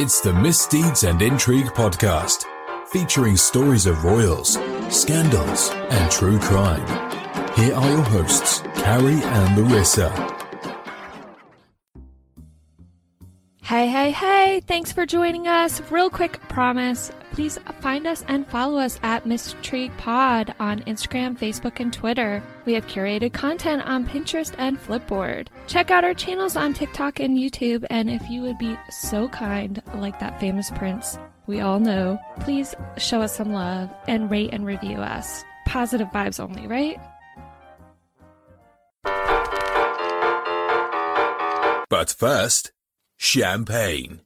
It's the Misdeeds and Intrigue podcast, featuring stories of royals, scandals, and true crime. Here are your hosts, Carrie and Larissa. Hey, thanks for joining us. Real quick promise please find us and follow us at MisIntrigue Pod on Instagram, Facebook, and Twitter. We have curated content on Pinterest and Flipboard. Check out our channels on TikTok and YouTube, and if you would be so kind, like that famous prince we all know, please show us some love and rate and review us. Positive vibes only, right? But first, champagne.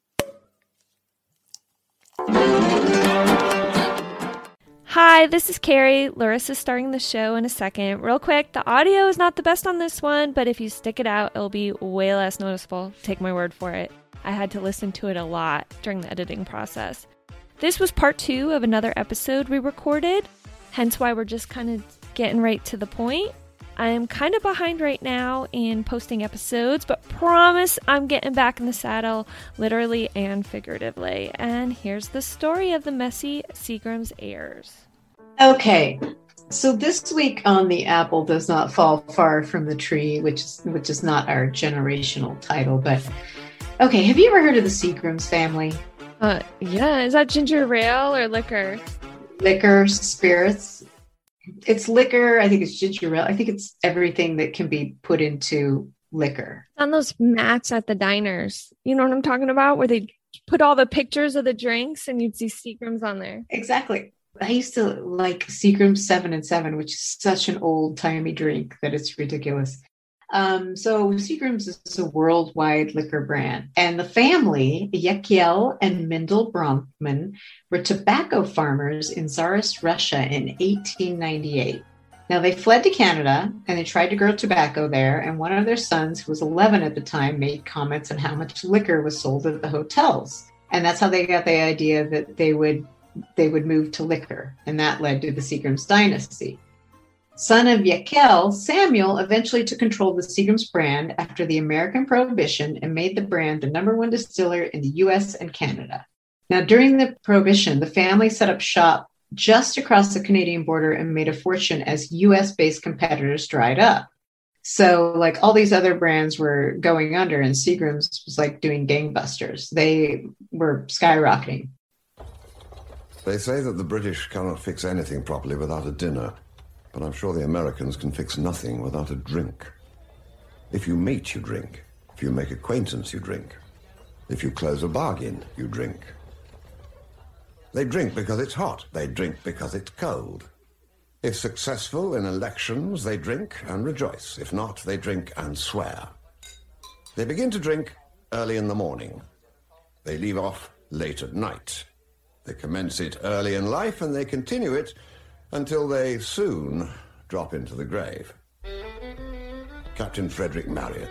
Hi, this is Carrie. Larissa's starting the show in a second. Real quick, the audio is not the best on this one, but if you stick it out, it'll be way less noticeable. Take my word for it. I had to listen to it a lot during the editing process. This was part two of another episode we recorded, hence why we're just kind of getting right to the point. I'm kind of behind right now in posting episodes, but promise I'm getting back in the saddle, literally and figuratively. And here's the story of the messy Seagram's heirs. Okay, so this week on the apple does not fall far from the tree, which is which is not our generational title, but okay. Have you ever heard of the Seagrams family? Uh, yeah, is that ginger ale or liquor? Liquor, spirits. It's liquor. I think it's ginger ale. I think it's everything that can be put into liquor. On those mats at the diners, you know what I'm talking about, where they put all the pictures of the drinks and you'd see Seagrams on there. Exactly. I used to like Seagram Seven and Seven, which is such an old timey drink that it's ridiculous. Um, so Seagram's is a worldwide liquor brand, and the family, Yechiel and Mendel Bronfman, were tobacco farmers in Tsarist Russia in 1898. Now they fled to Canada and they tried to grow tobacco there. And one of their sons, who was 11 at the time, made comments on how much liquor was sold at the hotels, and that's how they got the idea that they would they would move to liquor, and that led to the Seagram's dynasty. Son of Yechiel, Samuel eventually took control of the Seagram's brand after the American Prohibition and made the brand the number one distiller in the US and Canada. Now, during the Prohibition, the family set up shop just across the Canadian border and made a fortune as US based competitors dried up. So, like all these other brands were going under, and Seagram's was like doing gangbusters. They were skyrocketing. They say that the British cannot fix anything properly without a dinner, but I'm sure the Americans can fix nothing without a drink. If you meet, you drink. If you make acquaintance, you drink. If you close a bargain, you drink. They drink because it's hot. They drink because it's cold. If successful in elections, they drink and rejoice. If not, they drink and swear. They begin to drink early in the morning. They leave off late at night. They commence it early in life and they continue it until they soon drop into the grave. Captain Frederick Marryat.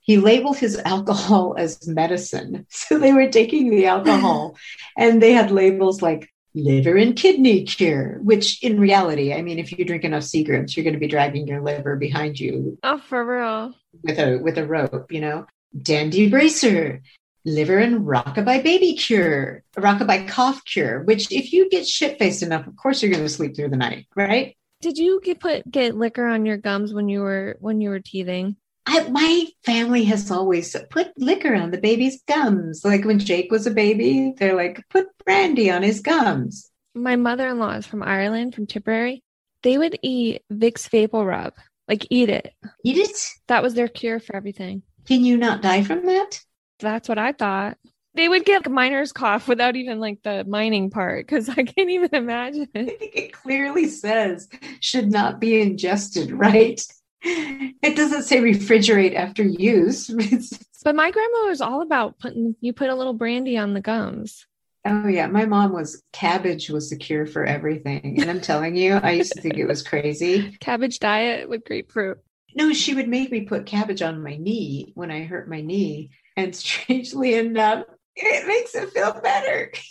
He labeled his alcohol as medicine. So they were taking the alcohol and they had labels like liver and kidney cure, which in reality, I mean, if you drink enough Seagrams, you're going to be dragging your liver behind you. Oh, for real. With a with a rope, you know. Dandy bracer, liver and rockabye baby cure, rockabye cough cure, which if you get shit faced enough, of course you're going to sleep through the night, right? Did you get put get liquor on your gums when you were when you were teething? I, my family has always put liquor on the baby's gums. Like when Jake was a baby, they're like, put brandy on his gums. My mother-in-law is from Ireland, from Tipperary. They would eat Vicks Vapor Rub, like eat it. Eat it? That was their cure for everything. Can you not die from that? That's what I thought. They would get miner's cough without even like the mining part because I can't even imagine. I think it clearly says should not be ingested, right? It doesn't say refrigerate after use. but my grandma was all about putting you put a little brandy on the gums. Oh yeah, my mom was cabbage was the cure for everything. And I'm telling you, I used to think it was crazy. Cabbage diet with grapefruit. No, she would make me put cabbage on my knee when I hurt my knee. And strangely enough, it makes it feel better.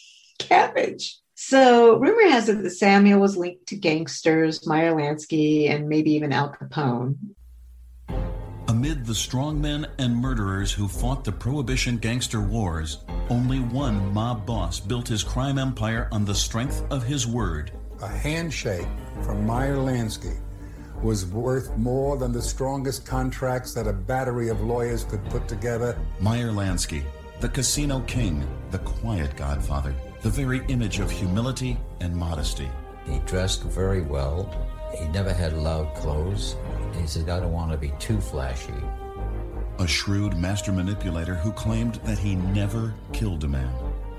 cabbage. So, rumor has it that Samuel was linked to gangsters, Meyer Lansky, and maybe even Al Capone. Amid the strongmen and murderers who fought the Prohibition gangster wars, only one mob boss built his crime empire on the strength of his word. A handshake from Meyer Lansky was worth more than the strongest contracts that a battery of lawyers could put together. Meyer Lansky, the casino king, the quiet godfather, the very image of humility and modesty. He dressed very well. He never had loud clothes. He said, I don't want to be too flashy. A shrewd master manipulator who claimed that he never killed a man.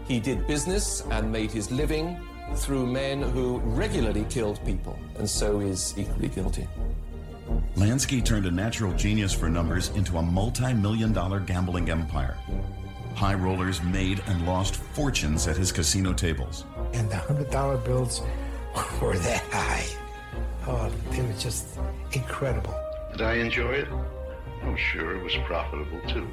He did business and made his living through men who regularly killed people, and so is equally guilty. Lansky turned a natural genius for numbers into a multi million dollar gambling empire. High rollers made and lost fortunes at his casino tables. And the $100 bills were that high. Oh, they were just incredible. Did I enjoy it? I'm sure it was profitable too.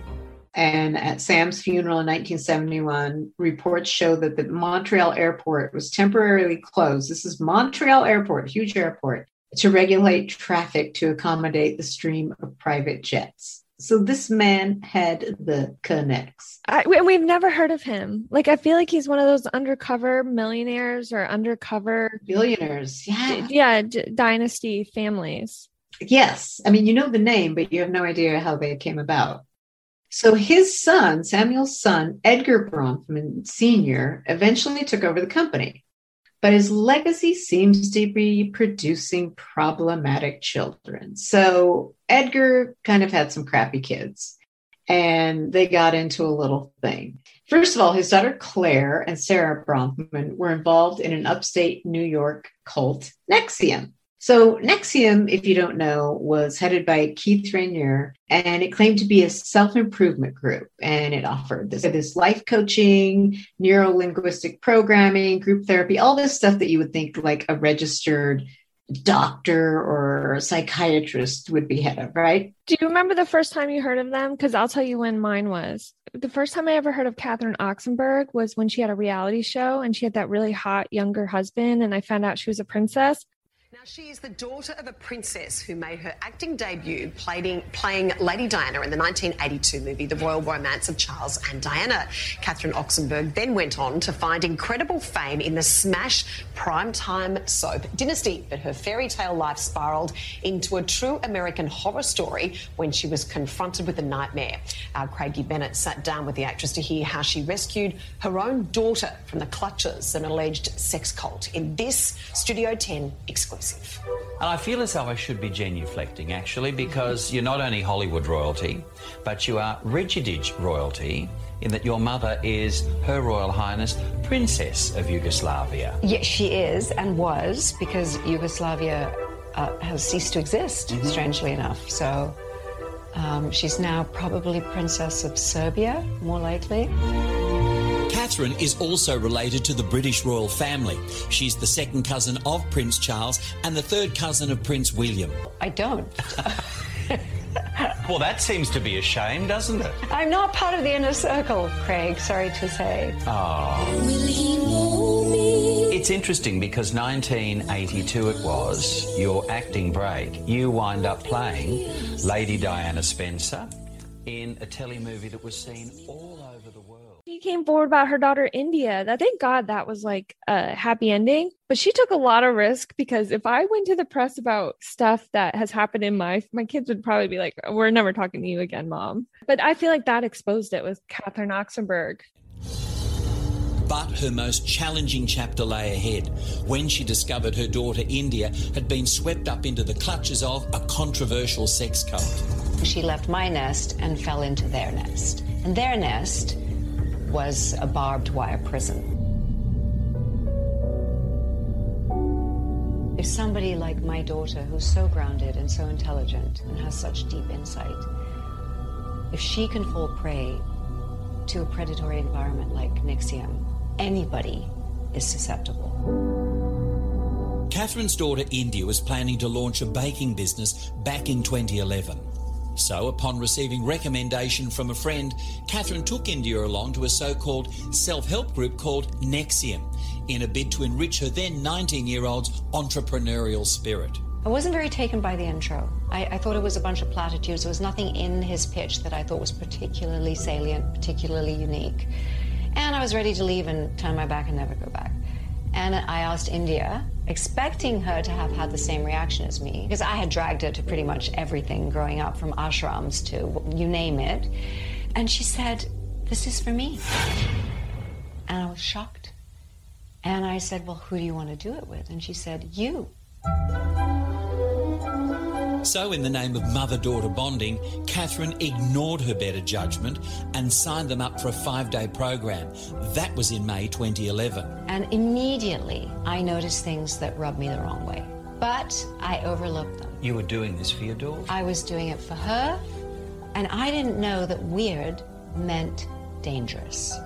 And at Sam's funeral in 1971, reports show that the Montreal airport was temporarily closed. This is Montreal airport, huge airport, to regulate traffic to accommodate the stream of private jets. So this man had the connects. I, we've never heard of him. Like I feel like he's one of those undercover millionaires or undercover billionaires. Yeah, yeah, d- dynasty families. Yes, I mean you know the name, but you have no idea how they came about. So his son, Samuel's son, Edgar Bronfman Sr., eventually took over the company. But his legacy seems to be producing problematic children. So Edgar kind of had some crappy kids and they got into a little thing. First of all, his daughter Clare and Sarah Bronfman were involved in an upstate New York cult, NXIVM. So NXIVM, if you don't know, was headed by Keith Raniere, and it claimed to be a self-improvement group. And it offered this, this life coaching, neuro-linguistic programming, group therapy, all this stuff that you would think like a registered doctor or psychiatrist would be head of, right? Do you remember the first time you heard of them? Because I'll tell you when mine was. The first time I ever heard of Catherine Oxenberg was when she had a reality show and she had that really hot younger husband, and I found out she was a princess. Now, she is the daughter of a princess who made her acting debut playing, playing Lady Diana in the 1982 movie The Royal Romance of Charles and Diana. Catherine Oxenberg then went on to find incredible fame in the smash primetime soap Dynasty, but her fairy tale life spiraled into a true American horror story when she was confronted with a nightmare. Our Craigie Bennett sat down with the actress to hear how she rescued her own daughter from the clutches of an alleged sex cult in this Studio 10 exclusive. And I feel as though I should be genuflecting, actually, because you're not only Hollywood royalty, but you are Rigidage royalty in that your mother is Her Royal Highness Princess of Yugoslavia. Yes, she is and was, because Yugoslavia uh, has ceased to exist, mm-hmm. strangely enough. So um, she's now probably Princess of Serbia, more likely. Catherine is also related to the British royal family. She's the second cousin of Prince Charles and the third cousin of Prince William. I don't. well, that seems to be a shame, doesn't it? I'm not part of the inner circle, Craig, sorry to say. Oh. It's interesting because 1982 it was, your acting break. You wind up playing Lady Diana Spencer in a telly movie that was seen all over the world. She came forward about her daughter India. That thank God that was like a happy ending. But she took a lot of risk because if I went to the press about stuff that has happened in my my kids would probably be like, "We're never talking to you again, mom." But I feel like that exposed it with Catherine Oxenberg. But her most challenging chapter lay ahead when she discovered her daughter India had been swept up into the clutches of a controversial sex cult. She left my nest and fell into their nest. And their nest was a barbed wire prison. If somebody like my daughter, who's so grounded and so intelligent and has such deep insight, if she can fall prey to a predatory environment like NXIVM, anybody is susceptible. Catherine's daughter India was planning to launch a baking business back in 2011. So, upon receiving recommendation from a friend, Catherine took India along to a so called self help group called NXIVM in a bid to enrich her then 19 year old's entrepreneurial spirit. I wasn't very taken by the intro. I, I, thought it was a bunch of platitudes. There was nothing in his pitch that I thought was particularly salient, particularly unique. And I was ready to leave and turn my back and never go back. And I asked India, expecting her to have had the same reaction as me, because I had dragged her to pretty much everything growing up, from ashrams to you name it. And she said, This is for me. And I was shocked. And I said, Well, who do you want to do it with? And she said, You. So, in the name of mother daughter bonding, Catherine ignored her better judgment and signed them up for a five day program. That was in May 2011. And immediately I noticed things that rubbed me the wrong way. But I overlooked them. You were doing this for your daughter? I was doing it for her, and I didn't know that weird meant dangerous.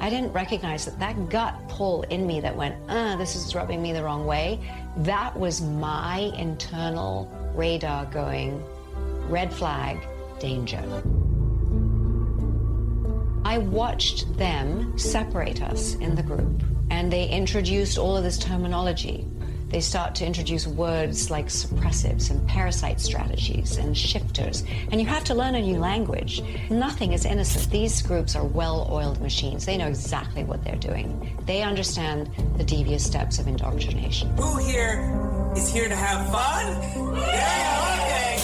I didn't recognize that that gut pull in me that went, uh, this is rubbing me the wrong way. That was my internal radar going, red flag, danger. I watched them separate us in the group, and they introduced all of this terminology. They start to introduce words like suppressives and parasite strategies and shifters, and you have to learn a new language. Nothing is innocent. These groups are well oiled machines. They know exactly what they're doing, they understand the devious steps of indoctrination. Who here is here to have fun? Yeah, okay.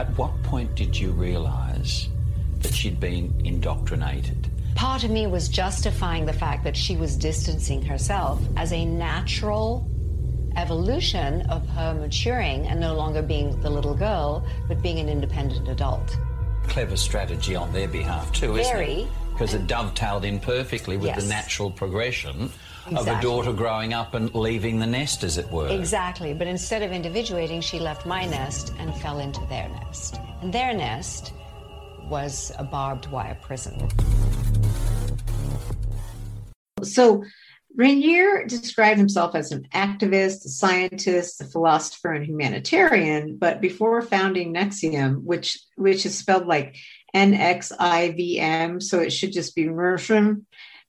At what point did you realize that she'd been indoctrinated? Part of me was justifying the fact that she was distancing herself as a natural evolution of her maturing and no longer being the little girl, but being an independent adult. Clever strategy on their behalf, too, isn't Very. it? Because it dovetailed in perfectly with Yes. the natural progression of a daughter growing up and leaving the nest, as it were. Exactly, but instead of individuating, she left my nest and fell into their nest. And their nest was a barbed wire prison. So Raniere described himself as an activist, a scientist, a philosopher, and humanitarian. But before founding NXIVM, which which is spelled like N X I V M, so it should just be Mersham,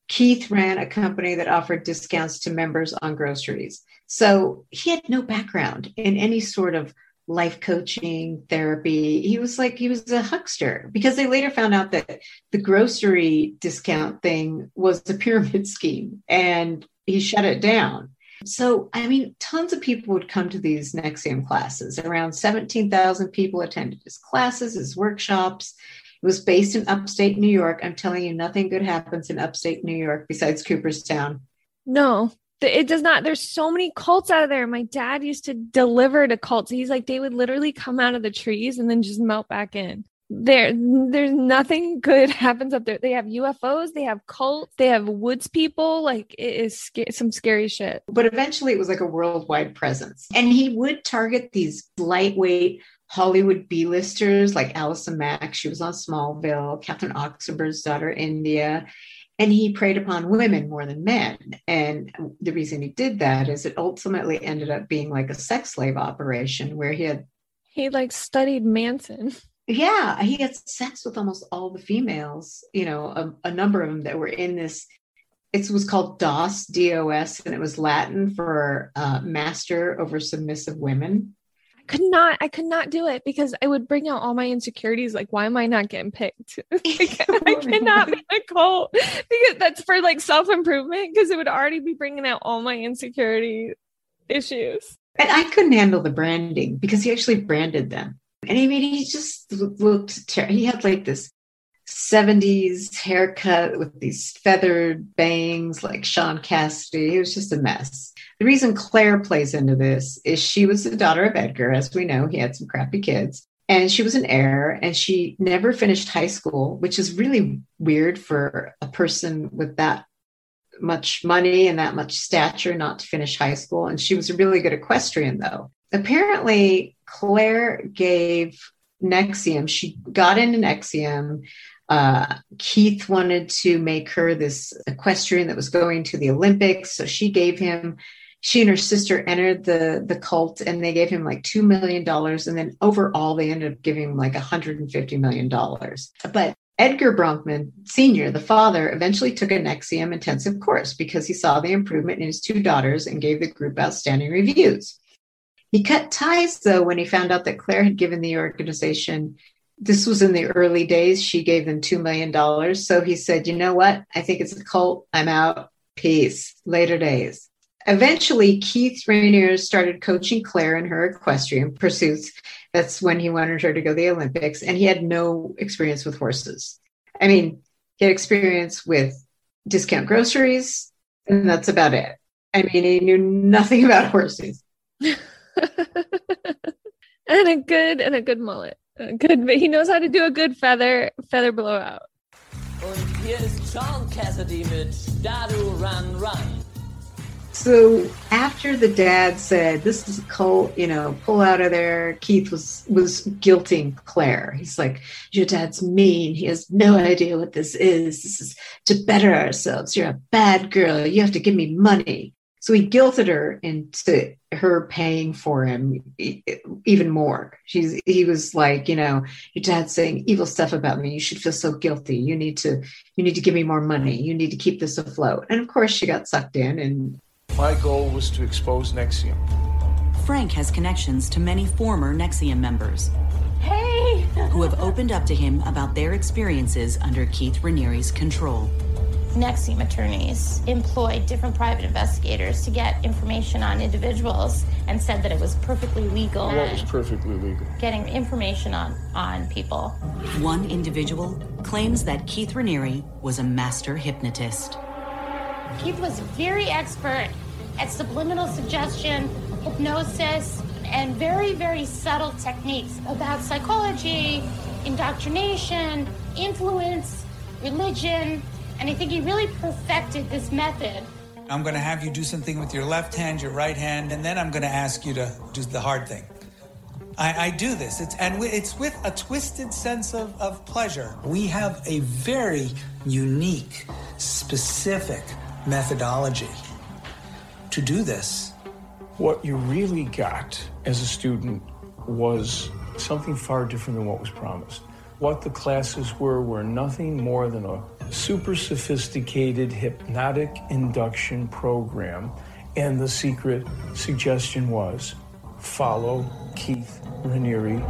Keith ran a company that offered discounts to members on groceries. So he had no background in any sort of life coaching, therapy. He was like, he was a huckster because they later found out that the grocery discount thing was a pyramid scheme and he shut it down. So, I mean, tons of people would come to these NXIVM classes. Around 17,000 people attended his classes, his workshops. It was based in upstate New York. I'm telling you, nothing good happens in upstate New York besides Cooperstown. No, it does not. There's so many cults out of there. My dad used to deliver to cults. He's like, they would literally come out of the trees and then just melt back in. There, there's nothing good happens up there. They have UFOs, they have cults, they have woods people. Like it is sca- some scary shit. But eventually it was like a worldwide presence. And he would target these lightweight Hollywood B-listers like Allison Mack. She was on Smallville, Catherine Oxenberg's daughter, India. And he preyed upon women more than men. And the reason he did that is it ultimately ended up being like a sex slave operation where he had He like studied Manson. yeah, he had sex with almost all the females, you know, a, a number of them that were in this. It was called DOS, DOS, and it was Latin for uh, master over submissive women. Could not I could not do it because I would bring out all my insecurities like why am I not getting picked? Like, I cannot be a cult because that's for like self-improvement because it would already be bringing out all my insecurity issues. And I couldn't handle the branding because he actually branded them. And I mean, he just looked, ter- he had like this 70s haircut with these feathered bangs like Shaun Cassidy. He was just a mess. The reason Clare plays into this is she was the daughter of Edgar. As we know, he had some crappy kids. And she was an heir and she never finished high school, which is really weird for a person with that much money and that much stature not to finish high school. And she was a really good equestrian, though. Apparently, Clare gave NXIVM, she got into NXIVM. Uh, Keith wanted to make her this equestrian that was going to the Olympics. So she gave him, she and her sister entered the, the cult and they gave him like $2 million. And then overall, they ended up giving him like $150 million. But Edgar Bronfman Sr., the father, eventually took a NXIVM intensive course because he saw the improvement in his two daughters and gave the group outstanding reviews. He cut ties though when he found out that Clare had given the organization. This was in the early days. She gave them $2 million. So he said, you know what? I think it's a cult. I'm out. Peace. Later days. Eventually, Keith Raniere started coaching Clare in her equestrian pursuits. That's when he wanted her to go to the Olympics, and he had no experience with horses. I mean, he had experience with discount groceries, and that's about it. I mean, he knew nothing about horses. and a good and a good mullet. A good, he knows how to do a good feather feather blowout. Und hier ist Shaun Cassidy mit Da Doo Ron Ron. So after the dad said, "This is a cult," you know, pull out of there. Keith was was guilting Clare. He's like, "Your dad's mean. He has no idea what this is. This is to better ourselves. You're a bad girl. You have to give me money." So he guilted her into her paying for him even more. She's he was like, you know, your dad's saying evil stuff about me. You should feel so guilty. You need to you need to give me more money. You need to keep this afloat. And of course, she got sucked in and my goal was to expose NXIVM. Frank has connections to many former NXIVM members. Hey! who have opened up to him about their experiences under Keith Raniere's control. NXIVM attorneys employed different private investigators to get information on individuals and said that it was perfectly legal. What was perfectly legal? Getting information on, on people. One individual claims that Keith Raniere was a master hypnotist. Keith was very expert at subliminal suggestion, hypnosis, and very, very subtle techniques about psychology, indoctrination, influence, religion, and I think he really perfected this method. I'm going to have you do something with your left hand, your right hand, and then I'm going to ask you to do the hard thing. I, I do this, it's, and it's with a twisted sense of, of pleasure. We have a very unique, specific methodology to do this. What you really got as a student was something far different than what was promised. What the classes were were nothing more than a super sophisticated hypnotic induction program. And the secret suggestion was follow Keith Raniere.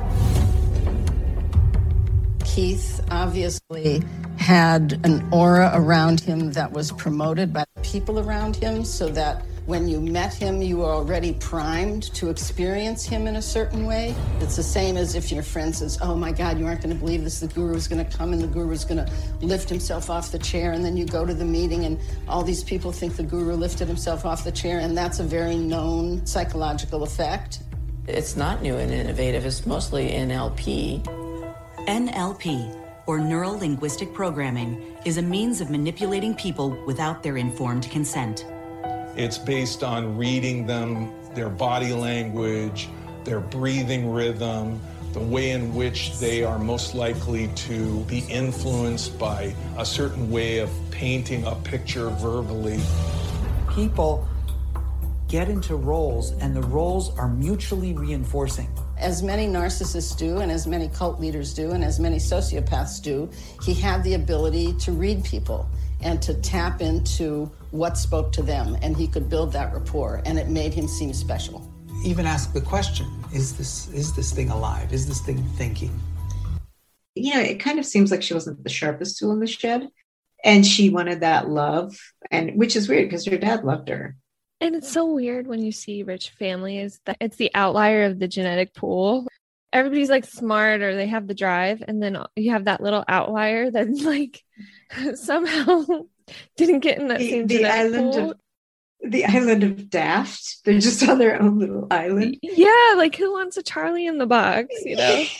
Keith obviously had an aura around him that was promoted by people around him so that when you met him, you were already primed to experience him in a certain way. It's the same as if your friend says, Oh my God, you aren't going to believe this. The guru is going to come and the guru is going to lift himself off the chair. And then you go to the meeting and all these people think the guru lifted himself off the chair. And that's a very known psychological effect. It's not new and innovative, it's mostly NLP. NLP, or Neural Linguistic Programming, is a means of manipulating people without their informed consent. It's based on reading them, their body language, their breathing rhythm, the way in which they are most likely to be influenced by a certain way of painting a picture verbally. People get into roles, and the roles are mutually reinforcing. As many narcissists do, and as many cult leaders do, and as many sociopaths do, he had the ability to read people and to tap into what spoke to them, and he could build that rapport, and it made him seem special. Even ask the question: Is this is this thing alive? Is this thing thinking? You know, it kind of seems like she wasn't the sharpest tool in the shed, and she wanted that love, and which is weird because her dad loved her. And it's so weird when you see rich families that it's the outlier of the genetic pool. Everybody's like smart or they have the drive, and then you have that little outlier that like somehow didn't get in that the, same the island pool. of the island of daft. They're just on their own little island. Yeah like who wants a charlie in the box you know?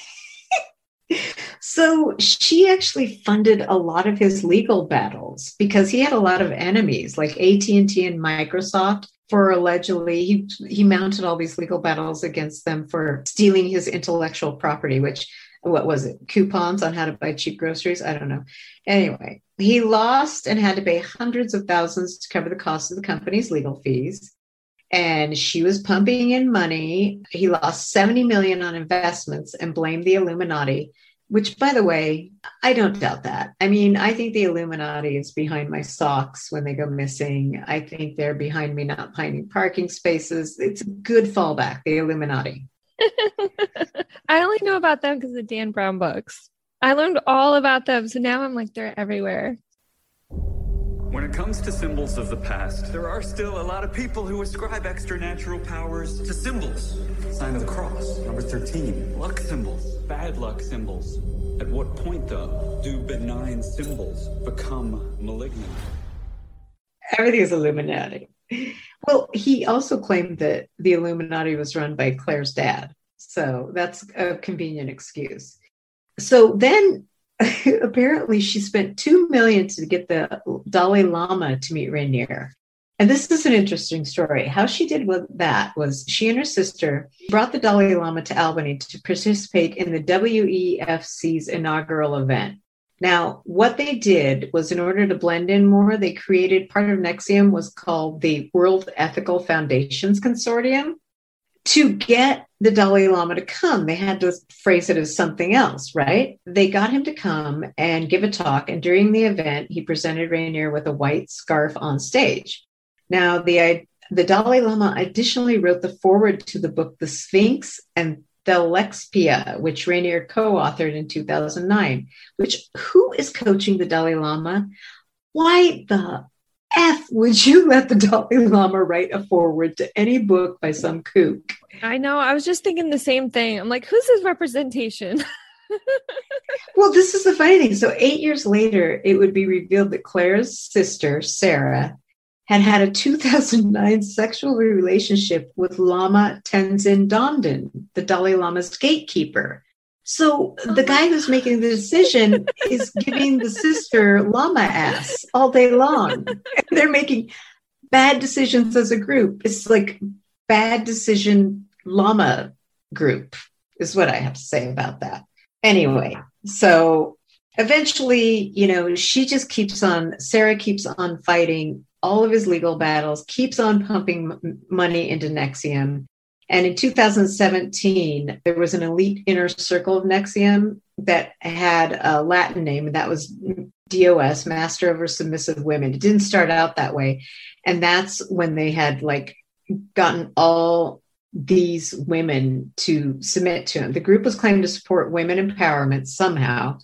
So she actually funded a lot of his legal battles because he had a lot of enemies like AT&T and Microsoft for allegedly he he mounted all these legal battles against them for stealing his intellectual property which what was it coupons on how to buy cheap groceries i don't know anyway he lost and had to pay hundreds of thousands to cover the cost of the company's legal fees and she was pumping in money he lost 70 million on investments and blamed the illuminati which, by the way, I don't doubt that. I mean, I think the Illuminati is behind my socks when they go missing. I think they're behind me not finding parking spaces. It's a good fallback, the Illuminati. I only know about them because of Dan Brown books. I learned all about them, so now I'm like they're everywhere. When it comes to symbols of the past, there are still a lot of people who ascribe extra natural powers to symbols. Sign of the cross, number 13. Luck symbols, bad luck symbols. At what point, though, do benign symbols become malignant? Everything is Illuminati. Well, he also claimed that the Illuminati was run by Clare's dad. So that's a convenient excuse. So then apparently she spent two million to get the Dalai Lama to meet Raniere. And this is an interesting story. How she did with that was she and her sister brought the Dalai Lama to Albany to participate in the WEFC's inaugural event. Now, what they did was in order to blend in more, they created part of NXIVM was called the World Ethical Foundations Consortium to get the Dalai Lama to come, they had to phrase it as something else, right? They got him to come and give a talk. And during the event, he presented Raniere with a white scarf on stage. Now, the, the Dalai Lama additionally wrote the foreword to the book The Sphinx and Thelexpia, which Raniere co authored in 2009. Which, who is coaching the Dalai Lama? Why the F would you let the Dalai Lama write a foreword to any book by some kook? I know. I was just thinking the same thing. I'm like, who's his representation? well, this is the funny thing. So, eight years later, it would be revealed that Clare's sister, Sarah, had had a 2009 sexual relationship with Lama Tenzin Dhonden, the Dalai Lama's gatekeeper. So oh the guy who's making the decision is giving the sister llama ass all day long. They're making bad decisions as a group. It's like bad decision llama group is what I have to say about that. Anyway, so eventually, you know, she just keeps on, Sarah keeps on fighting all of his legal battles, keeps on pumping money into NXIVM. And in 2017, there was an elite inner circle of NXIVM that had a Latin name, and that was DOS, Master over Submissive Women. It didn't start out that way. And that's when they had like gotten all these women to submit to him. The group was claimed to support women empowerment somehow.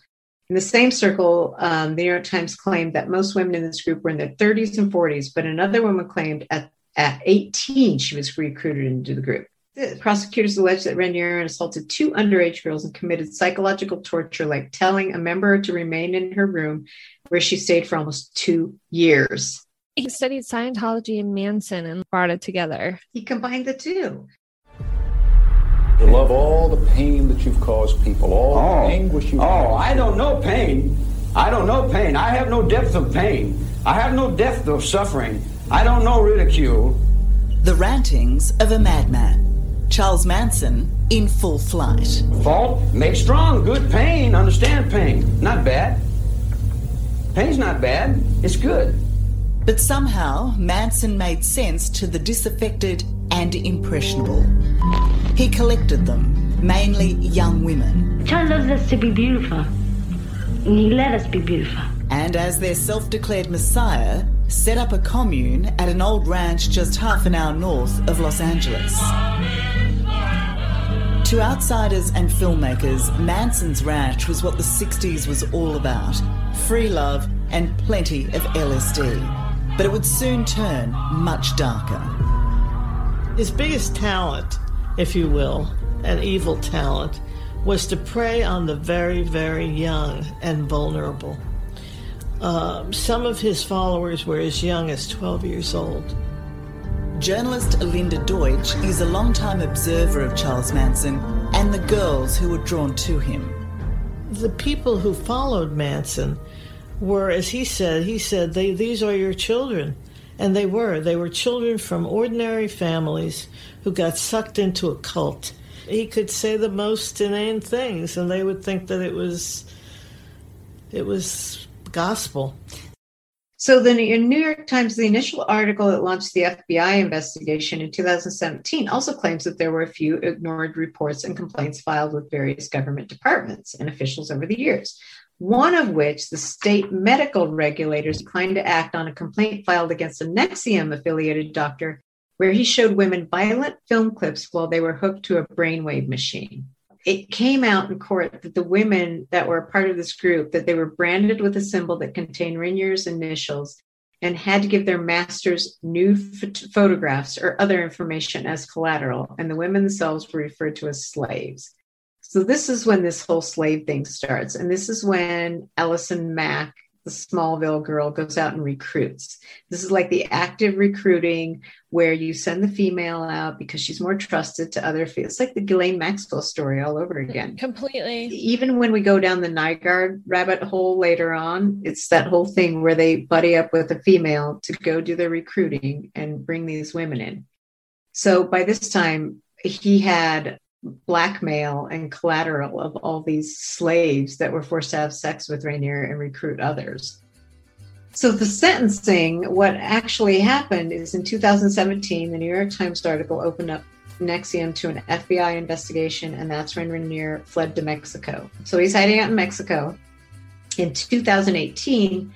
In the same circle, um, the New York Times claimed that most women in this group were in their 30s and 40s, but another woman claimed at, at 18 she was recruited into the group. The prosecutors alleged that Raniere assaulted two underage girls and committed psychological torture, like telling a member to remain in her room where she stayed for almost two years. He studied Scientology and Manson and brought it together. He combined the two. To love all the pain that you've caused people, all oh. the anguish you've Oh, I don't know pain. I don't know pain. I have no depth of pain. I have no depth of suffering. I don't know ridicule. The rantings of a madman. Charles Manson in full flight. Fault, make strong, good pain, understand pain. Not bad. Pain's not bad, it's good. But somehow, Manson made sense to the disaffected and impressionable. He collected them, mainly young women. God loves us to be beautiful, and He let us be beautiful. And as their self declared messiah, set up a commune at an old ranch just half an hour north of Los Angeles. To outsiders and filmmakers, Manson's Ranch was what the 60s was all about free love and plenty of LSD. But it would soon turn much darker. His biggest talent, if you will, an evil talent, was to prey on the very, very young and vulnerable. Uh, some of his followers were as young as 12 years old. Journalist Linda Deutsch is a long-time observer of Charles Manson and the girls who were drawn to him. The people who followed Manson were, as he said, he said, they, these are your children. And they were. They were children from ordinary families who got sucked into a cult. He could say the most inane things, and they would think that it was, it was gospel. So the New York Times, the initial article that launched the FBI investigation in 2017 also claims that there were a few ignored reports and complaints filed with various government departments and officials over the years. One of which the state medical regulators declined to act on a complaint filed against a NXIVM affiliated doctor where he showed women violent film clips while they were hooked to a brainwave machine. It came out in court that the women that were a part of this group that they were branded with a symbol that contained Raniere's initials and had to give their masters new photographs or other information as collateral. And the women themselves were referred to as slaves so this is when this whole slave thing starts and this is when Allison Mack the Smallville girl goes out and recruits. This is like the active recruiting where you send the female out because she's more trusted to other. It's like the Ghislaine Maxwell story all over again. Completely. Even when we go down the Nygard rabbit hole later on, it's that whole thing where they buddy up with a female to go do their recruiting and bring these women in. So by this time, he had blackmail and collateral of all these slaves that were forced to have sex with Raniere and recruit others. So, the sentencing, what actually happened is in 2017, the New York Times article opened up NXIVM to an FBI investigation, and that's when Raniere fled to Mexico. So, he's hiding out in Mexico. In 2018,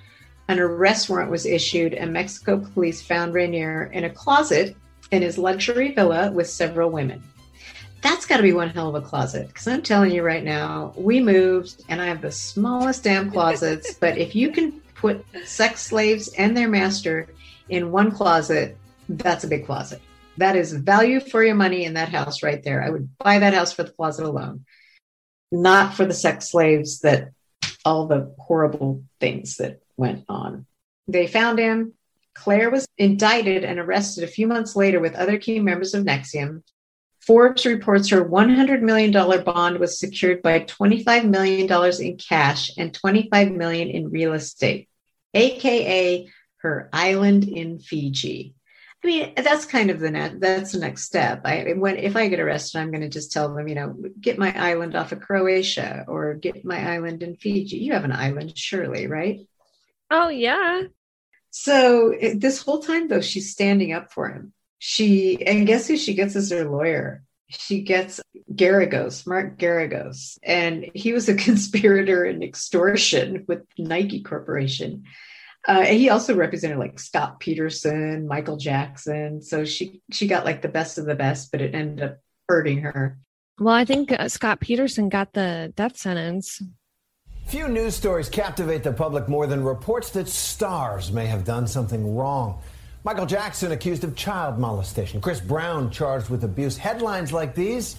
an arrest warrant was issued, and Mexico police found Raniere in a closet in his luxury villa with several women that's got to be one hell of a closet. Because I'm telling you right now, we moved and I have the smallest damn closets. but if you can put sex slaves and their master in one closet, that's a big closet. That is value for your money in that house right there. I would buy that house for the closet alone, not for the sex slaves that all the horrible things that went on. They found him. Clare was indicted and arrested a few months later with other key members of NXIVM Forbes reports her $100 million bond was secured by $25 million in cash and 25 million in real estate, aka her island in Fiji. I mean, that's kind of the net, that's the next step. I when if I get arrested, I'm going to just tell them, you know, get my island off of Croatia or get my island in Fiji. You have an island, surely, right? Oh yeah. So this whole time, though, she's standing up for him she and guess who she gets as her lawyer she gets Geragos, Mark Geragos, and he was a conspirator in extortion with Nike Corporation. Uh, he also represented like Scott Peterson, Michael Jackson. So she she got like the best of the best, but it ended up hurting her. Well, I think uh, Scott Peterson got the death sentence. Few news stories captivate the public more than reports that stars may have done something wrong. Michael Jackson accused of child molestation. Chris Brown charged with abuse. Headlines like these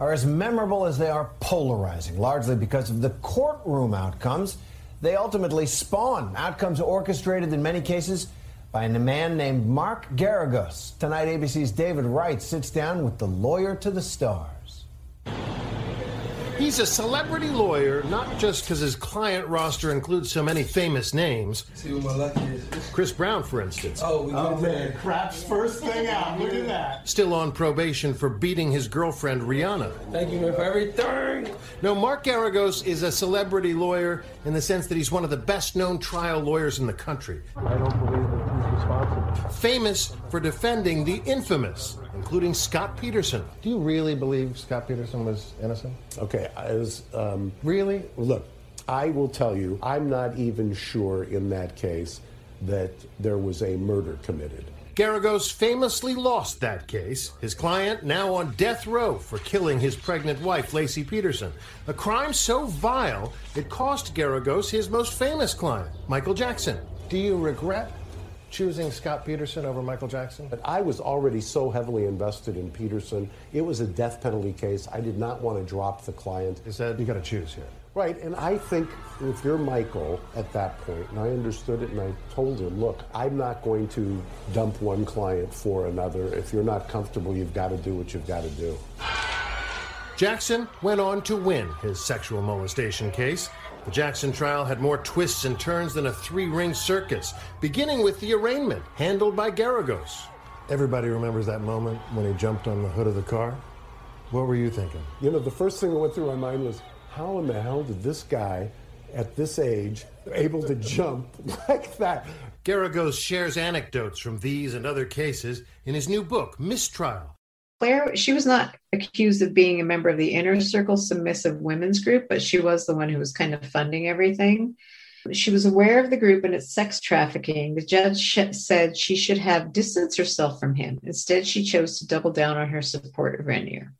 are as memorable as they are polarizing, largely because of the courtroom outcomes they ultimately spawn. Outcomes orchestrated in many cases by a man named Mark Geragos. Tonight, ABC's David Wright sits down with the lawyer to the stars. He's a celebrity lawyer, not just because his client roster includes so many famous names. See what my lucky is. Chris Brown, for instance. Oh, we oh man, crap's first thing out. Look at that. Still on probation for beating his girlfriend Rihanna. Thank you, man, for everything. No, Mark Geragos is a celebrity lawyer in the sense that he's one of the best known trial lawyers in the country. I don't believe that he's responsible. Famous for defending the infamous including Scott Peterson. Do you really believe Scott Peterson was innocent? Okay, as um, really, look, I will tell you, I'm not even sure in that case that there was a murder committed. Geragos famously lost that case. His client now on death row for killing his pregnant wife, Laci Peterson. A crime so vile it cost Geragos his most famous client, Michael Jackson. Do you regret choosing Scott Peterson over Michael Jackson? But I was already so heavily invested in Peterson. It was a death penalty case. I did not want to drop the client. He said, you got to choose here. Right, and I think if you're Michael at that point, and I understood it, and I told him, look, I'm not going to dump one client for another. If you're not comfortable, you've got to do what you've got to do. Jackson went on to win his sexual molestation case. The Jackson trial had more twists and turns than a three ring circus, beginning with the arraignment handled by Geragos. Everybody remembers that moment when he jumped on the hood of the car. What were you thinking? You know, the first thing that went through my mind was how in the hell did this guy at this age able to jump like that. Geragos shares anecdotes from these and other cases in his new book, Mistrial. Clare, she was not accused of being a member of the inner circle submissive women's group, but she was the one who was kind of funding everything. She was aware of the group and its sex trafficking. The judge said she should have distanced herself from him. Instead, she chose to double down on her support of Raniere.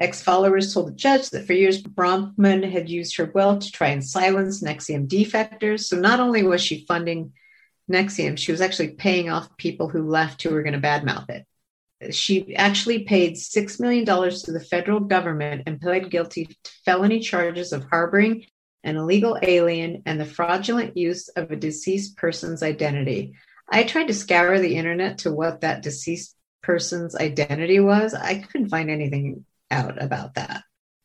Ex followers told the judge that for years Bronfman had used her wealth to try and silence NXIVM defectors. So not only was she funding NXIVM, she was actually paying off people who left who were going to badmouth it. She actually paid $6 million to the federal government and pled guilty to felony charges of harboring an illegal alien and the fraudulent use of a deceased person's identity. I tried to scour the internet to what that deceased person's identity was. I couldn't find anything out about that.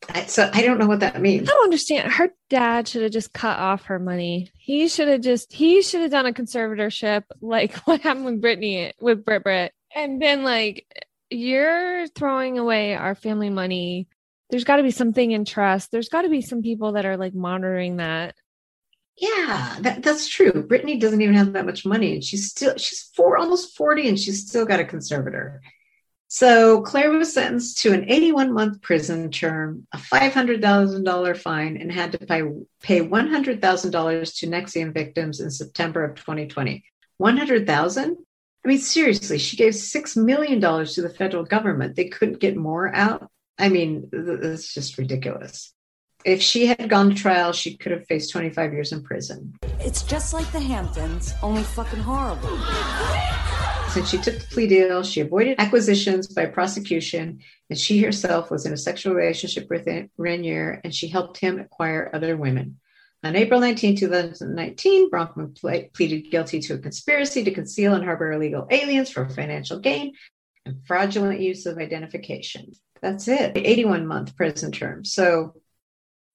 I, so I don't know what that means. I don't understand. Her dad should have just cut off her money. He should have just he should have done a conservatorship like what happened with Britney with Brit Brit and been like, You're throwing away our family money. There's gotta be something in trust. There's gotta be some people that are like monitoring that. Yeah, that, that's true. Britney doesn't even have that much money, and she's still she's four almost 40 and she's still got a conservator. So Clare was sentenced to an 81 month prison term, a $500,000 fine, and had to pay, pay $100,000 to NXIVM victims in September of 2020. 100,000? I mean, seriously, she gave $6 million to the federal government. They couldn't get more out. I mean, it's just ridiculous. If she had gone to trial, she could have faced 25 years in prison. It's just like the Hamptons, only fucking horrible. Since she took the plea deal, she avoided acquisitions by prosecution, and she herself was in a sexual relationship with Raniere, and she helped him acquire other women. On April 19, 2019, Bronfman ple- pleaded guilty to a conspiracy to conceal and harbor illegal aliens for financial gain and fraudulent use of identification. That's it. 81 month prison term. So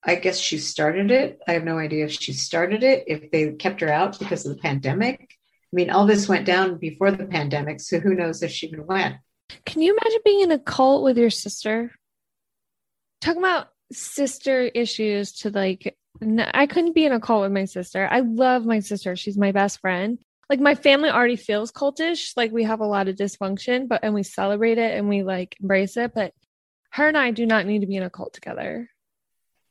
I guess she started it. I have no idea if she started it, if they kept her out because of the pandemic. I mean, all this went down before the pandemic, so who knows if she even went. Can you imagine being in a cult with your sister? Talking about sister issues to like, I couldn't be in a cult with my sister. I love my sister. She's my best friend. Like my family already feels cultish. Like we have a lot of dysfunction, but and we celebrate it and we like embrace it. But her and I do not need to be in a cult together.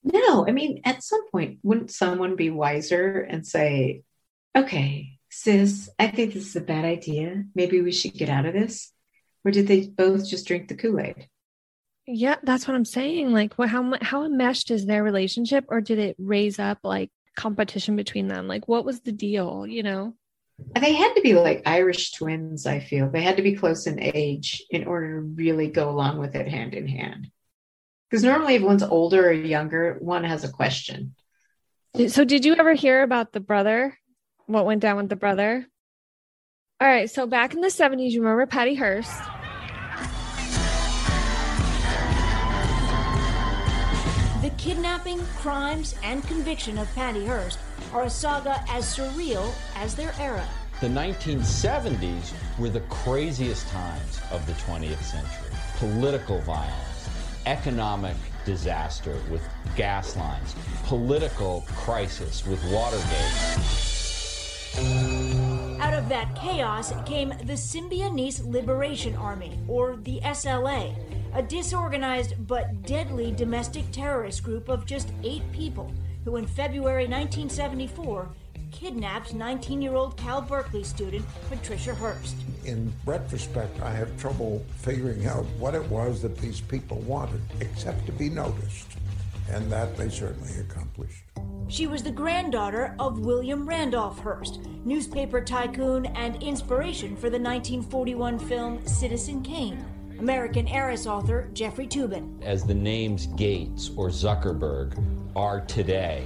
No, I mean, at some point, wouldn't someone be wiser and say, okay, sis, I think this is a bad idea. Maybe we should get out of this? Or did they both just drink the Kool Aid? Yeah, that's what I'm saying. Like, what, how how enmeshed is their relationship, or did it raise up like competition between them? Like, what was the deal? You know, they had to be like Irish twins. I feel they had to be close in age in order to really go along with it hand in hand. Because normally, if one's older or younger, one has a question. So, did you ever hear about the brother what went down with the brother. All right, so back in the 70s, you remember Patty Hearst? Kidnapping, crimes, and conviction of Patty Hearst are a saga as surreal as their era. The 1970s were the craziest times of the 20th century. Political violence, economic disaster with gas lines, political crisis with Watergate. Out of that chaos came the Symbionese Liberation Army, or the SLA, a disorganized but deadly domestic terrorist group of just eight people who, in February 1974, kidnapped 19 year old Cal Berkeley student Patricia Hearst. In retrospect, I have trouble figuring out what it was that these people wanted, except to be noticed. And that they certainly accomplished. She was the granddaughter of William Randolph Hearst, newspaper tycoon and inspiration for the 1941 film Citizen Kane. American heiress author Jeffrey Toobin. As the names Gates or Zuckerberg are today,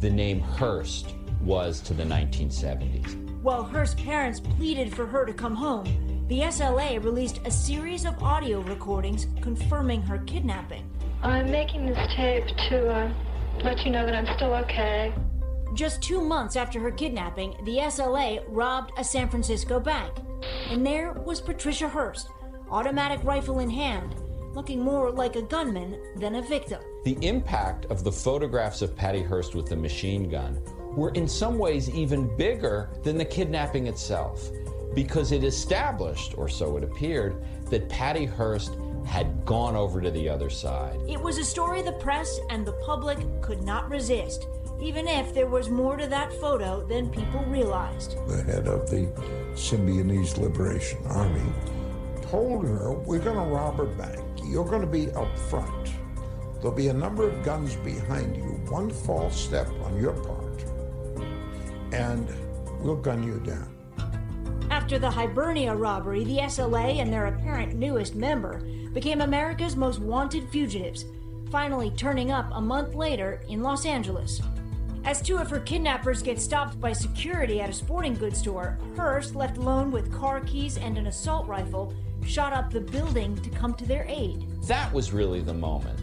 the name Hearst was to the 1970s. While Hearst's parents pleaded for her to come home, the SLA released a series of audio recordings confirming her kidnapping. I'm making this tape to uh, let you know that I'm still okay. Just two months after her kidnapping, the SLA robbed a San Francisco bank. And there was Patricia Hearst, automatic rifle in hand, looking more like a gunman than a victim. The impact of the photographs of Patty Hearst with the machine gun were in some ways even bigger than the kidnapping itself because it established, or so it appeared, that Patty Hearst had gone over to the other side. It was a story the press and the public could not resist, even if there was more to that photo than people realized. The head of the Symbionese Liberation Army told her, We're going to rob her bank. You're going to be up front. There'll be a number of guns behind you. One false step on your part, and we'll gun you down. After the Hibernia robbery, the SLA and their apparent newest member became America's most wanted fugitives, finally turning up a month later in Los Angeles. As two of her kidnappers get stopped by security at a sporting goods store, Hearst, left alone with car keys and an assault rifle, shot up the building to come to their aid. That was really the moment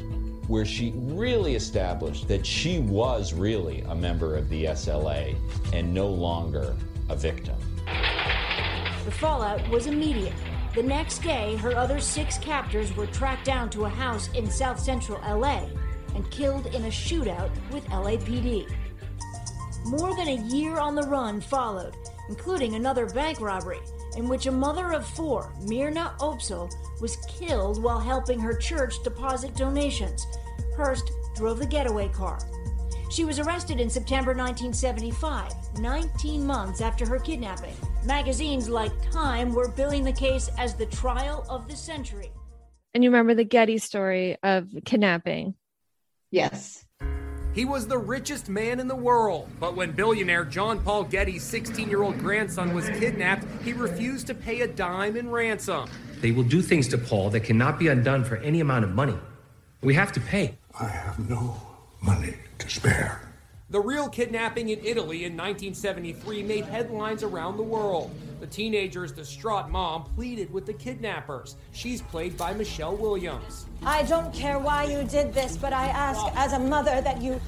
where she really established that she was really a member of the SLA and no longer a victim. The fallout was immediate. The next day, her other six captors were tracked down to a house in south central LA and killed in a shootout with LAPD. More than a year on the run followed, including another bank robbery in which a mother of four, Myrna Opsahl, was killed while helping her church deposit donations. Hearst drove the getaway car. She was arrested in September 1975, 19 months after her kidnapping. Magazines like Time were billing the case as the trial of the century. And you remember the Getty story of kidnapping? Yes. He was the richest man in the world, but when billionaire John Paul Getty's 16 year old grandson was kidnapped, he refused to pay a dime in ransom. They will do things to Paul that cannot be undone for any amount of money. We have to pay. I have no money to spare. The real kidnapping in Italy in 1973 made headlines around the world. The teenager's distraught mom pleaded with the kidnappers. She's played by Michelle Williams. I don't care why you did this, but I ask as a mother that you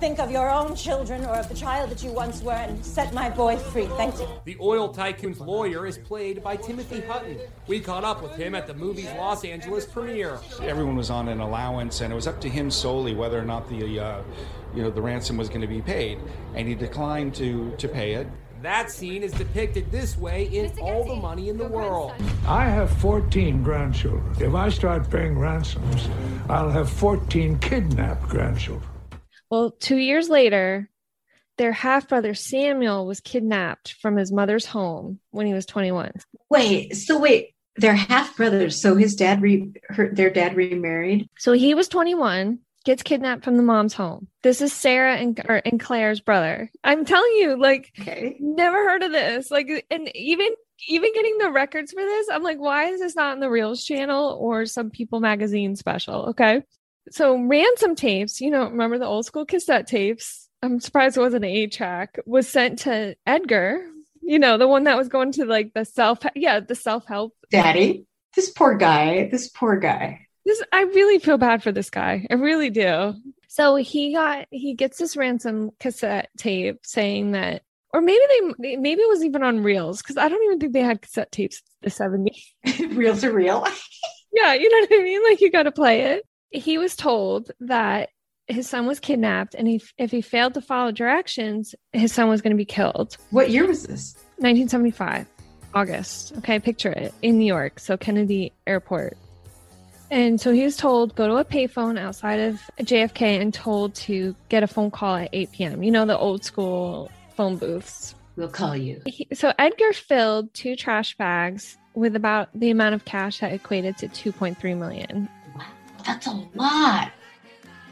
think of your own children or of the child that you once were and set my boy free. Thank you. The oil tycoon's lawyer is played by Timothy Hutton. We caught up with him at the movie's Los Angeles premiere. Everyone was on an allowance, and it was up to him solely whether or not the, uh, you know, the ransom was going to be paid, and he declined to to pay it. That scene is depicted this way in All the Money in the World. I have 14 grandchildren. If I start paying ransoms, I'll have 14 kidnapped grandchildren. Well, two years later, their half brother Samuel was kidnapped from his mother's home when he was 21. Wait, so wait, they're half brothers. So his dad re her, their dad remarried. So he was 21, gets kidnapped from the mom's home. This is Sarah and and Clare's brother. I'm telling you, like, okay. never heard of this. Like, and even even getting the records for this, I'm like, why is this not in the Reels channel or some People magazine special? Okay. So ransom tapes, you know, remember the old school cassette tapes? I'm surprised it wasn't an eight track, was sent to Edgar, you know, the one that was going to like the self, yeah, the self help. Daddy, this poor guy, this poor guy. This, I really feel bad for this guy. I really do. So he got, he gets this ransom cassette tape saying that, or maybe they, maybe it was even on reels because I don't even think they had cassette tapes the 70s. reels are real. yeah, you know what I mean? Like you got to play it he was told that his son was kidnapped and he, if he failed to follow directions his son was going to be killed what year was this 1975 august okay picture it in new york so kennedy airport and so he was told go to a payphone outside of jfk and told to get a phone call at 8 p.m you know the old school phone booths we'll call you he, so edgar filled two trash bags with about the amount of cash that equated to 2.3 million that's a lot.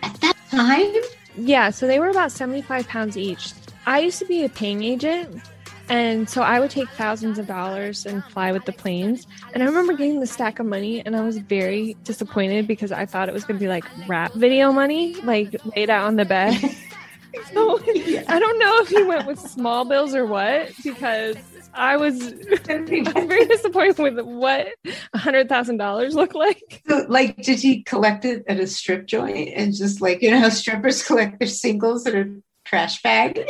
At that time? Yeah, so they were about 75 pounds each. I used to be a paying agent, and so I would take thousands of dollars and fly with the planes. And I remember getting the stack of money, and I was very disappointed because I thought it was going to be like rap video money, like laid out on the bed. so I don't know if he went with small bills or what, because I was, very disappointed with what a hundred thousand dollars looked like. So, like, did he collect it at a strip joint and just like you know how strippers collect their singles in a trash bag?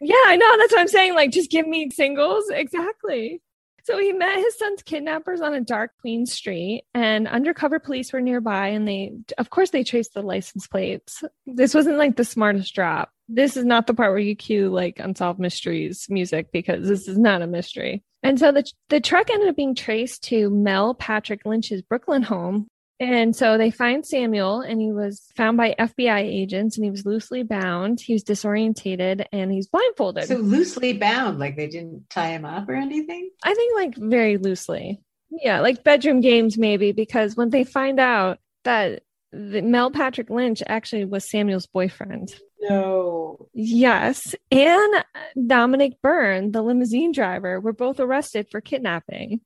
Yeah, I know. That's what I'm saying. Like, just give me singles. Exactly. So he met his son's kidnappers on a dark Queen Street, and undercover police were nearby. And they, of course, they traced the license plates. This wasn't like the smartest drop. This is not the part where you cue like unsolved mysteries music because this is not a mystery. And so the the truck ended up being traced to Mel Patrick Lynch's Brooklyn home, and so they find Samuel, and he was found by FBI agents, and he was loosely bound. He was disorientated, and he's blindfolded. So loosely bound, like they didn't tie him up or anything. I think like very loosely, yeah, like bedroom games maybe, because when they find out that the, Mel Patrick Lynch actually was Samuel's boyfriend. No. Yes, and Dominic Byrne, the limousine driver, were both arrested for kidnapping.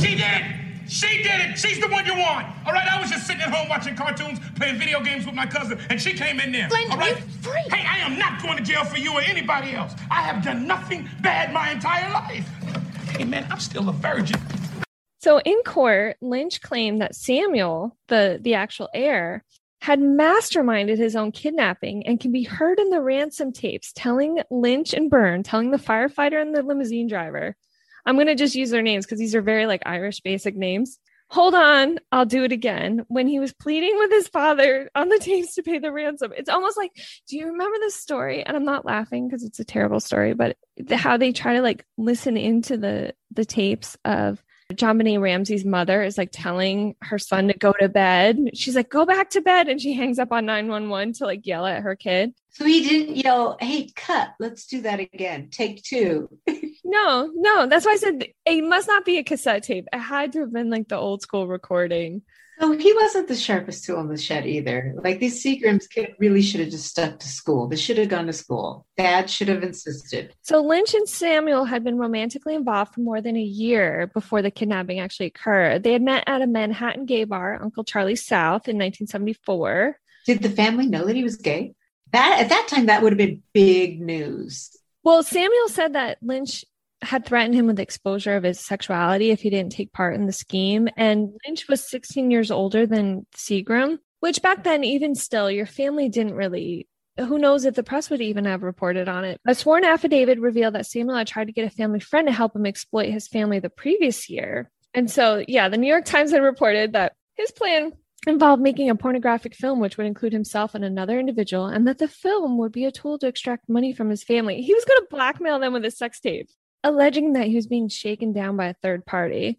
She did it! She did it! She's the one you want! All right, I was just sitting at home watching cartoons, playing video games with my cousin, and she came in there. Glenn, all right? you're free. Hey, I am not going to jail for you or anybody else. I have done nothing bad my entire life. Hey, man, I'm still a virgin. So in court, Lynch claimed that Samuel, the, the actual heir, had masterminded his own kidnapping and can be heard in the ransom tapes telling Lynch and Byrne, telling the firefighter and the limousine driver. I'm going to just use their names because these are very like Irish basic names. Hold on, I'll do it again. When he was pleading with his father on the tapes to pay the ransom, it's almost like, do you remember this story? And I'm not laughing because it's a terrible story, but the, how they try to like listen into the the tapes of JonBenét Ramsey's mother is like telling her son to go to bed. She's like, go back to bed. And she hangs up on 911 to like yell at her kid. So he didn't yell, "Hey, cut! Let's do that again. Take two. No, no. That's why I said it must not be a cassette tape. It had to have been like the old school recording. So he wasn't the sharpest tool in the shed either. Like these Seagrams kid really should have just stuck to school. They should have gone to school. Dad should have insisted. So Lynch and Samuel had been romantically involved for more than a year before the kidnapping actually occurred. They had met at a Manhattan gay bar, Uncle Charlie South, in 1974. Did the family know that he was gay? That at that time that would have been big news. Well, Samuel said that Lynch had threatened him with exposure of his sexuality if he didn't take part in the scheme. And Lynch was 16 years older than Seagram, which back then, even still, your family didn't really. Who knows if the press would even have reported on it? A sworn affidavit revealed that Samuel had tried to get a family friend to help him exploit his family the previous year. And so, yeah, the New York Times had reported that his plan involved making a pornographic film, which would include himself and another individual, and that the film would be a tool to extract money from his family. He was going to blackmail them with a sex tape alleging that he was being shaken down by a third party.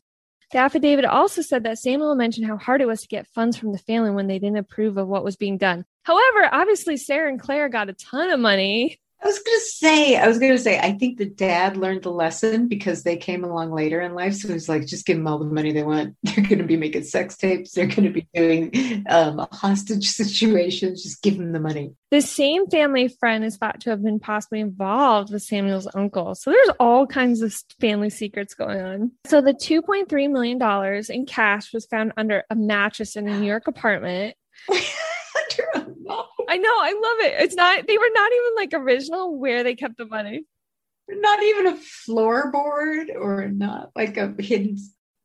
The affidavit also said that Samuel mentioned how hard it was to get funds from the family when they didn't approve of what was being done. However, obviously, Sarah and Clare got a ton of money. I was going to say, I was going to say, I think the dad learned the lesson because they came along later in life. So he's like, just give them all the money they want. They're going to be making sex tapes. They're going to be doing um, hostage situations. Just give them the money. The same family friend is thought to have been possibly involved with Samuel's uncle. So there's all kinds of family secrets going on. So the $2.3 million in cash was found under a mattress in a New York apartment. I know, I love it. It's not, they were not even like original where they kept the money. Not even a floorboard or not like a hidden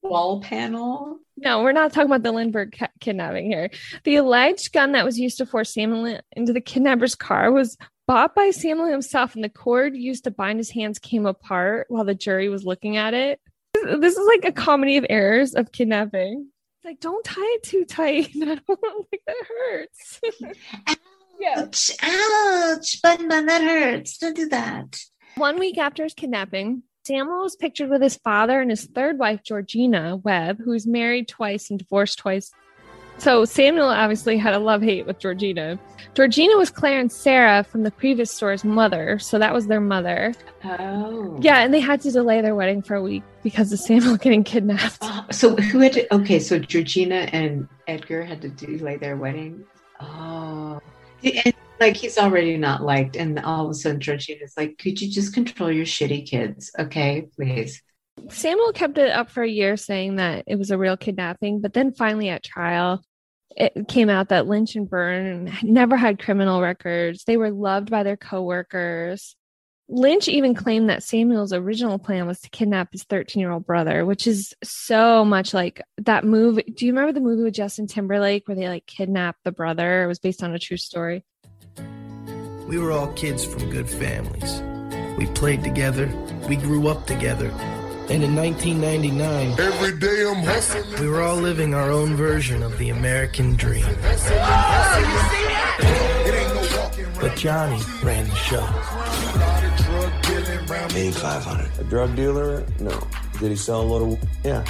wall panel. No, we're not talking about the Lindbergh ki- kidnapping here. The alleged gun that was used to force Samuel into the kidnapper's car was bought by Samuel himself, and the cord used to bind his hands came apart while the jury was looking at it. This is like a comedy of errors of kidnapping. It's like, don't tie it too tight. I don't like that hurts. Ouch, ouch, bun bun, that hurts. Don't do that. One week after his kidnapping, Samuel was pictured with his father and his third wife, Georgina Webb, who's married twice and divorced twice. So Samuel obviously had a love hate with Georgina. Georgina was Clare and Sarah from the previous store's mother, so that was their mother. Oh. Yeah, and they had to delay their wedding for a week because of Samuel getting kidnapped. Uh, so who had to, okay, so Georgina and Edgar had to delay their wedding. Oh. And like he's already not liked, and all of a sudden Georgina's like, could you just control your shitty kids? Okay, please. Samuel kept it up for a year saying that it was a real kidnapping, but then finally at trial, it came out that Lynch and Byrne never had criminal records. They were loved by their coworkers. Lynch even claimed that Samuel's original plan was to kidnap his 13 year old brother, which is so much like that movie. Do you remember the movie with Justin Timberlake where they like kidnapped the brother? It was based on a true story. We were all kids from good families. We played together, we grew up together, And in 1999, every day I'm hustling. We were all living our own version of the American dream. Oh, But Johnny ran the show. Made 500. A drug dealer? No. Did he sell a lot of... Yeah.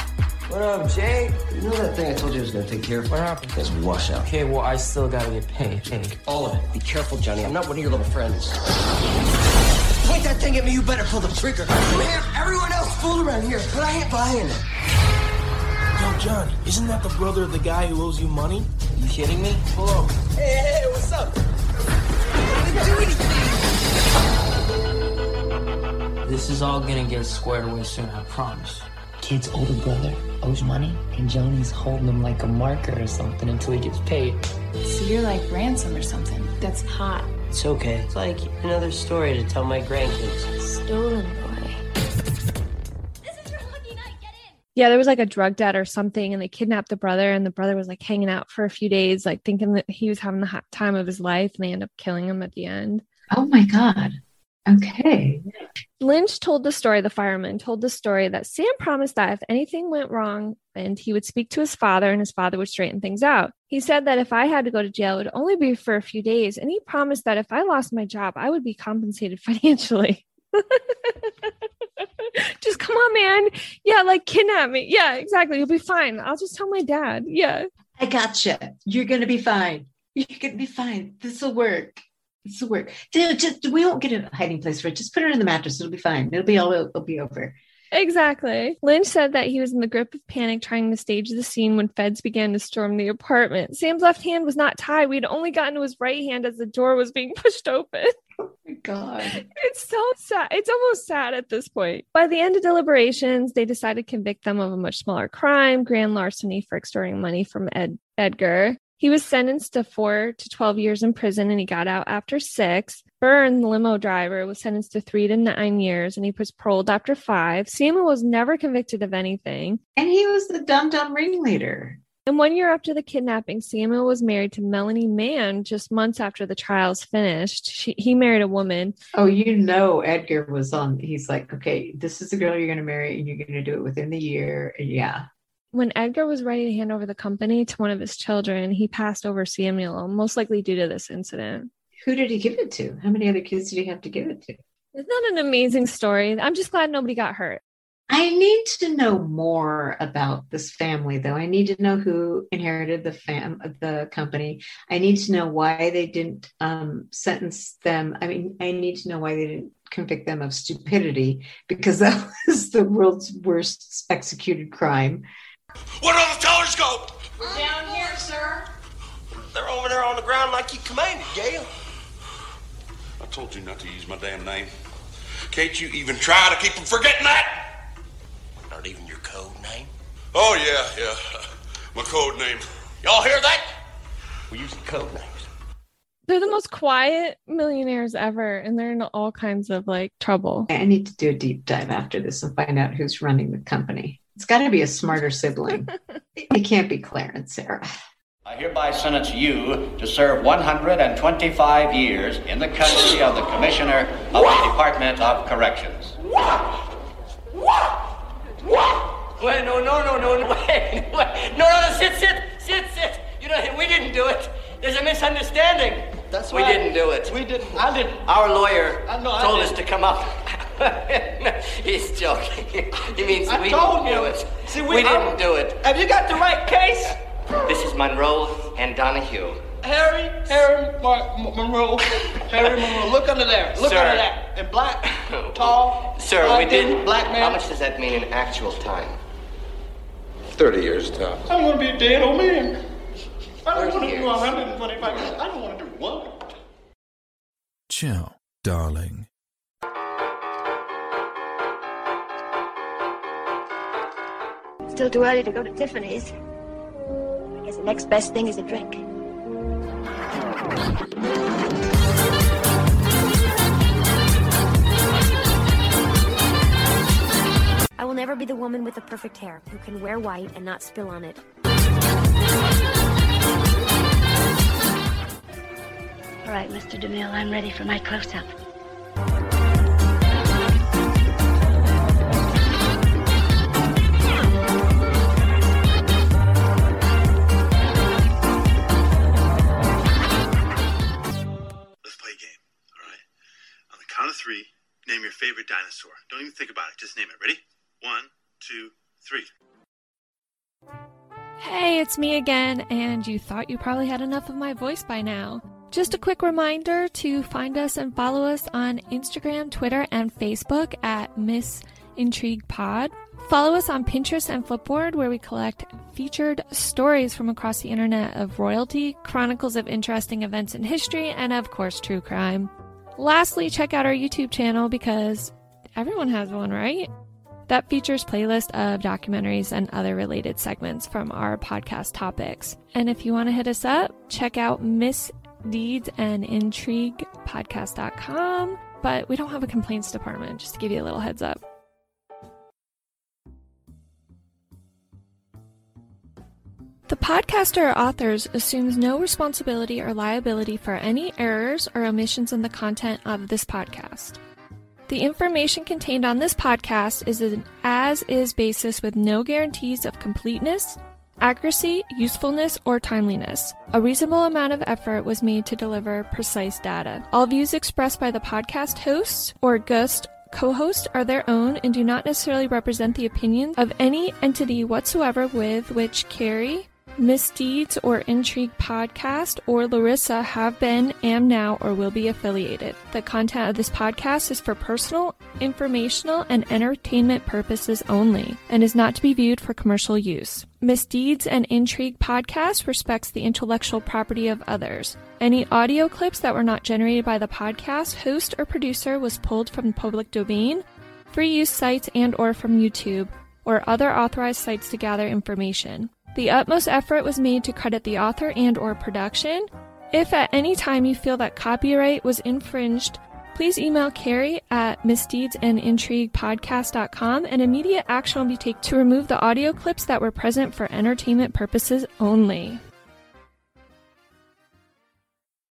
What up, Jay? You know that thing I told you I was gonna take care of? What happened? Yes, we wash out. Okay, well, I still gotta get paid. Hey. All of it. Be careful, Johnny. I'm not one of your little friends. Point that thing at me, you better pull the trigger. Man, everyone else fooled around here, but I ain't buying it. Yo, Johnny, isn't that the brother of the guy who owes you money? You kidding me? Pull over. Hey, hey, hey, what's up? I didn't do anything. This is all gonna get squared away soon, I promise. Kid's older brother owes money, and Johnny's holding him like a marker or something until he gets paid. So you're like ransom or something. That's hot. It's okay. It's like another story to tell my grandkids. Stolen boy. Yeah, there was like a drug debt or something, and they kidnapped the brother, and the brother was like hanging out for a few days, like thinking that he was having the hot time of his life, and they end up killing him at the end. Oh my God. Okay. Lynch told the story, the fireman told the story that Sam promised that if anything went wrong, and he would speak to his father and his father would straighten things out. He said that if I had to go to jail, it would only be for a few days. And he promised that if I lost my job, I would be compensated financially. just come on, man. Yeah, like kidnap me. Yeah, exactly. You'll be fine. I'll just tell my dad. Yeah. I gotcha. You're going to be fine. You're going to be fine. This will work. This will work. Just, we won't get a hiding place for it. Just put it in the mattress. It'll be fine. It'll be all. It'll be over. Exactly. Lynch said that he was in the grip of panic trying to stage the scene when feds began to storm the apartment. Sam's left hand was not tied. We'd only gotten to his right hand as the door was being pushed open. Oh my God. It's so sad. It's almost sad at this point. By the end of deliberations, they decided to convict them of a much smaller crime, grand larceny for extorting money from Ed- Edgar. He was sentenced to four to 12 years in prison and he got out after six. Byrne, the limo driver, was sentenced to three to nine years and he was paroled after five. Samuel was never convicted of anything. And he was the dumb, dumb ringleader. And one year after the kidnapping, Samuel was married to Melanie Mann just months after the trials finished. She, he married a woman. Oh, you know, Edgar was on. He's like, okay, this is the girl you're going to marry and you're going to do it within the year. And yeah. When Edgar was ready to hand over the company to one of his children, he passed over Samuel, most likely due to this incident. Who did he give it to? How many other kids did he have to give it to? Isn't that an amazing story? I'm just glad nobody got hurt. I need to know more about this family, though. I need to know who inherited the fam the company. I need to know why they didn't um, sentence them. I mean, I need to know why they didn't convict them of stupidity because that was the world's worst executed crime. Where do all the tellers go? We're down here, sir. They're over there on the ground like you commanded, Gail. I told you not to use my damn name. Can't you even try to keep from forgetting that? Not even your code name? Oh, yeah, yeah. My code name. Y'all hear that? We use code names. They're the most quiet millionaires ever, and they're in all kinds of like trouble. I need to do a deep dive after this and find out who's running the company. It's got to be a smarter sibling. it can't be Clarence, Sarah. I hereby sentence you to serve 125 years in the custody of the Commissioner of the Department of Corrections. Wait, no, no, no, no, no, wait, wait. No, no, no, sit, sit, sit, sit. You know, we didn't do it. There's a misunderstanding. That's We right. didn't do it. We didn't. I didn't. Our lawyer I know I told us to come up. He's joking. He means I we told didn't do it. See, we, we- didn't I'm- do it. Have you got the right case? This is Monroe and Donahue. Harry, Harry Mar- M- Monroe. Harry Monroe. Look under there. Look Sir. under that. And black, tall. Sir, we did. Black man. How much does that mean in actual time? 30 years tops. I'm gonna be a dead old man. I don't want to do years. 125. I don't want to do one. Chill, darling. Still too early to go to Tiffany's. I guess the next best thing is a drink. I will never be the woman with the perfect hair who can wear white and not spill on it. All right, Mr. DeMille, I'm ready for my close up. on the count of three, name your favorite dinosaur. Don't even think about it, just name it. Ready? One, two, three. Hey, it's me again, and you thought you probably had enough of my voice by now. Just a quick reminder to find us and follow us on Instagram, Twitter, and Facebook at Miss Intrigue Pod. Follow us on Pinterest and Flipboard, where we collect featured stories from across the internet of royalty, chronicles of interesting events in history, and of course, true crime. Lastly, check out our YouTube channel because everyone has one, right? That features playlist of documentaries and other related segments from our podcast topics. And if you want to hit us up, check out Miss Deeds and Intrigue podcast.com. But we don't have a complaints department, just to give you a little heads up. The podcaster or authors assumes no responsibility or liability for any errors or omissions in the content of this podcast. The information contained on this podcast is an as is basis with no guarantees of completeness, accuracy, usefulness, or timeliness. A reasonable amount of effort was made to deliver precise data. All views expressed by the podcast hosts or guest co host are their own and do not necessarily represent the opinions of any entity whatsoever with which Carrie, Misdeeds or Intrigue podcast or Larissa have been, am now, or will be affiliated. The content of this podcast is for personal, informational, and entertainment purposes only and is not to be viewed for commercial use. Misdeeds and Intrigue podcast respects the intellectual property of others. Any audio clips that were not generated by the podcast host or producer was pulled from the public domain, free use sites and or from YouTube or other authorized sites to gather information. The utmost effort was made to credit the author and or production. If at any time you feel that copyright was infringed, please email Carrie at misdeedsandintriguepodcast.com and immediate action will be taken to remove the audio clips that were present for entertainment purposes only.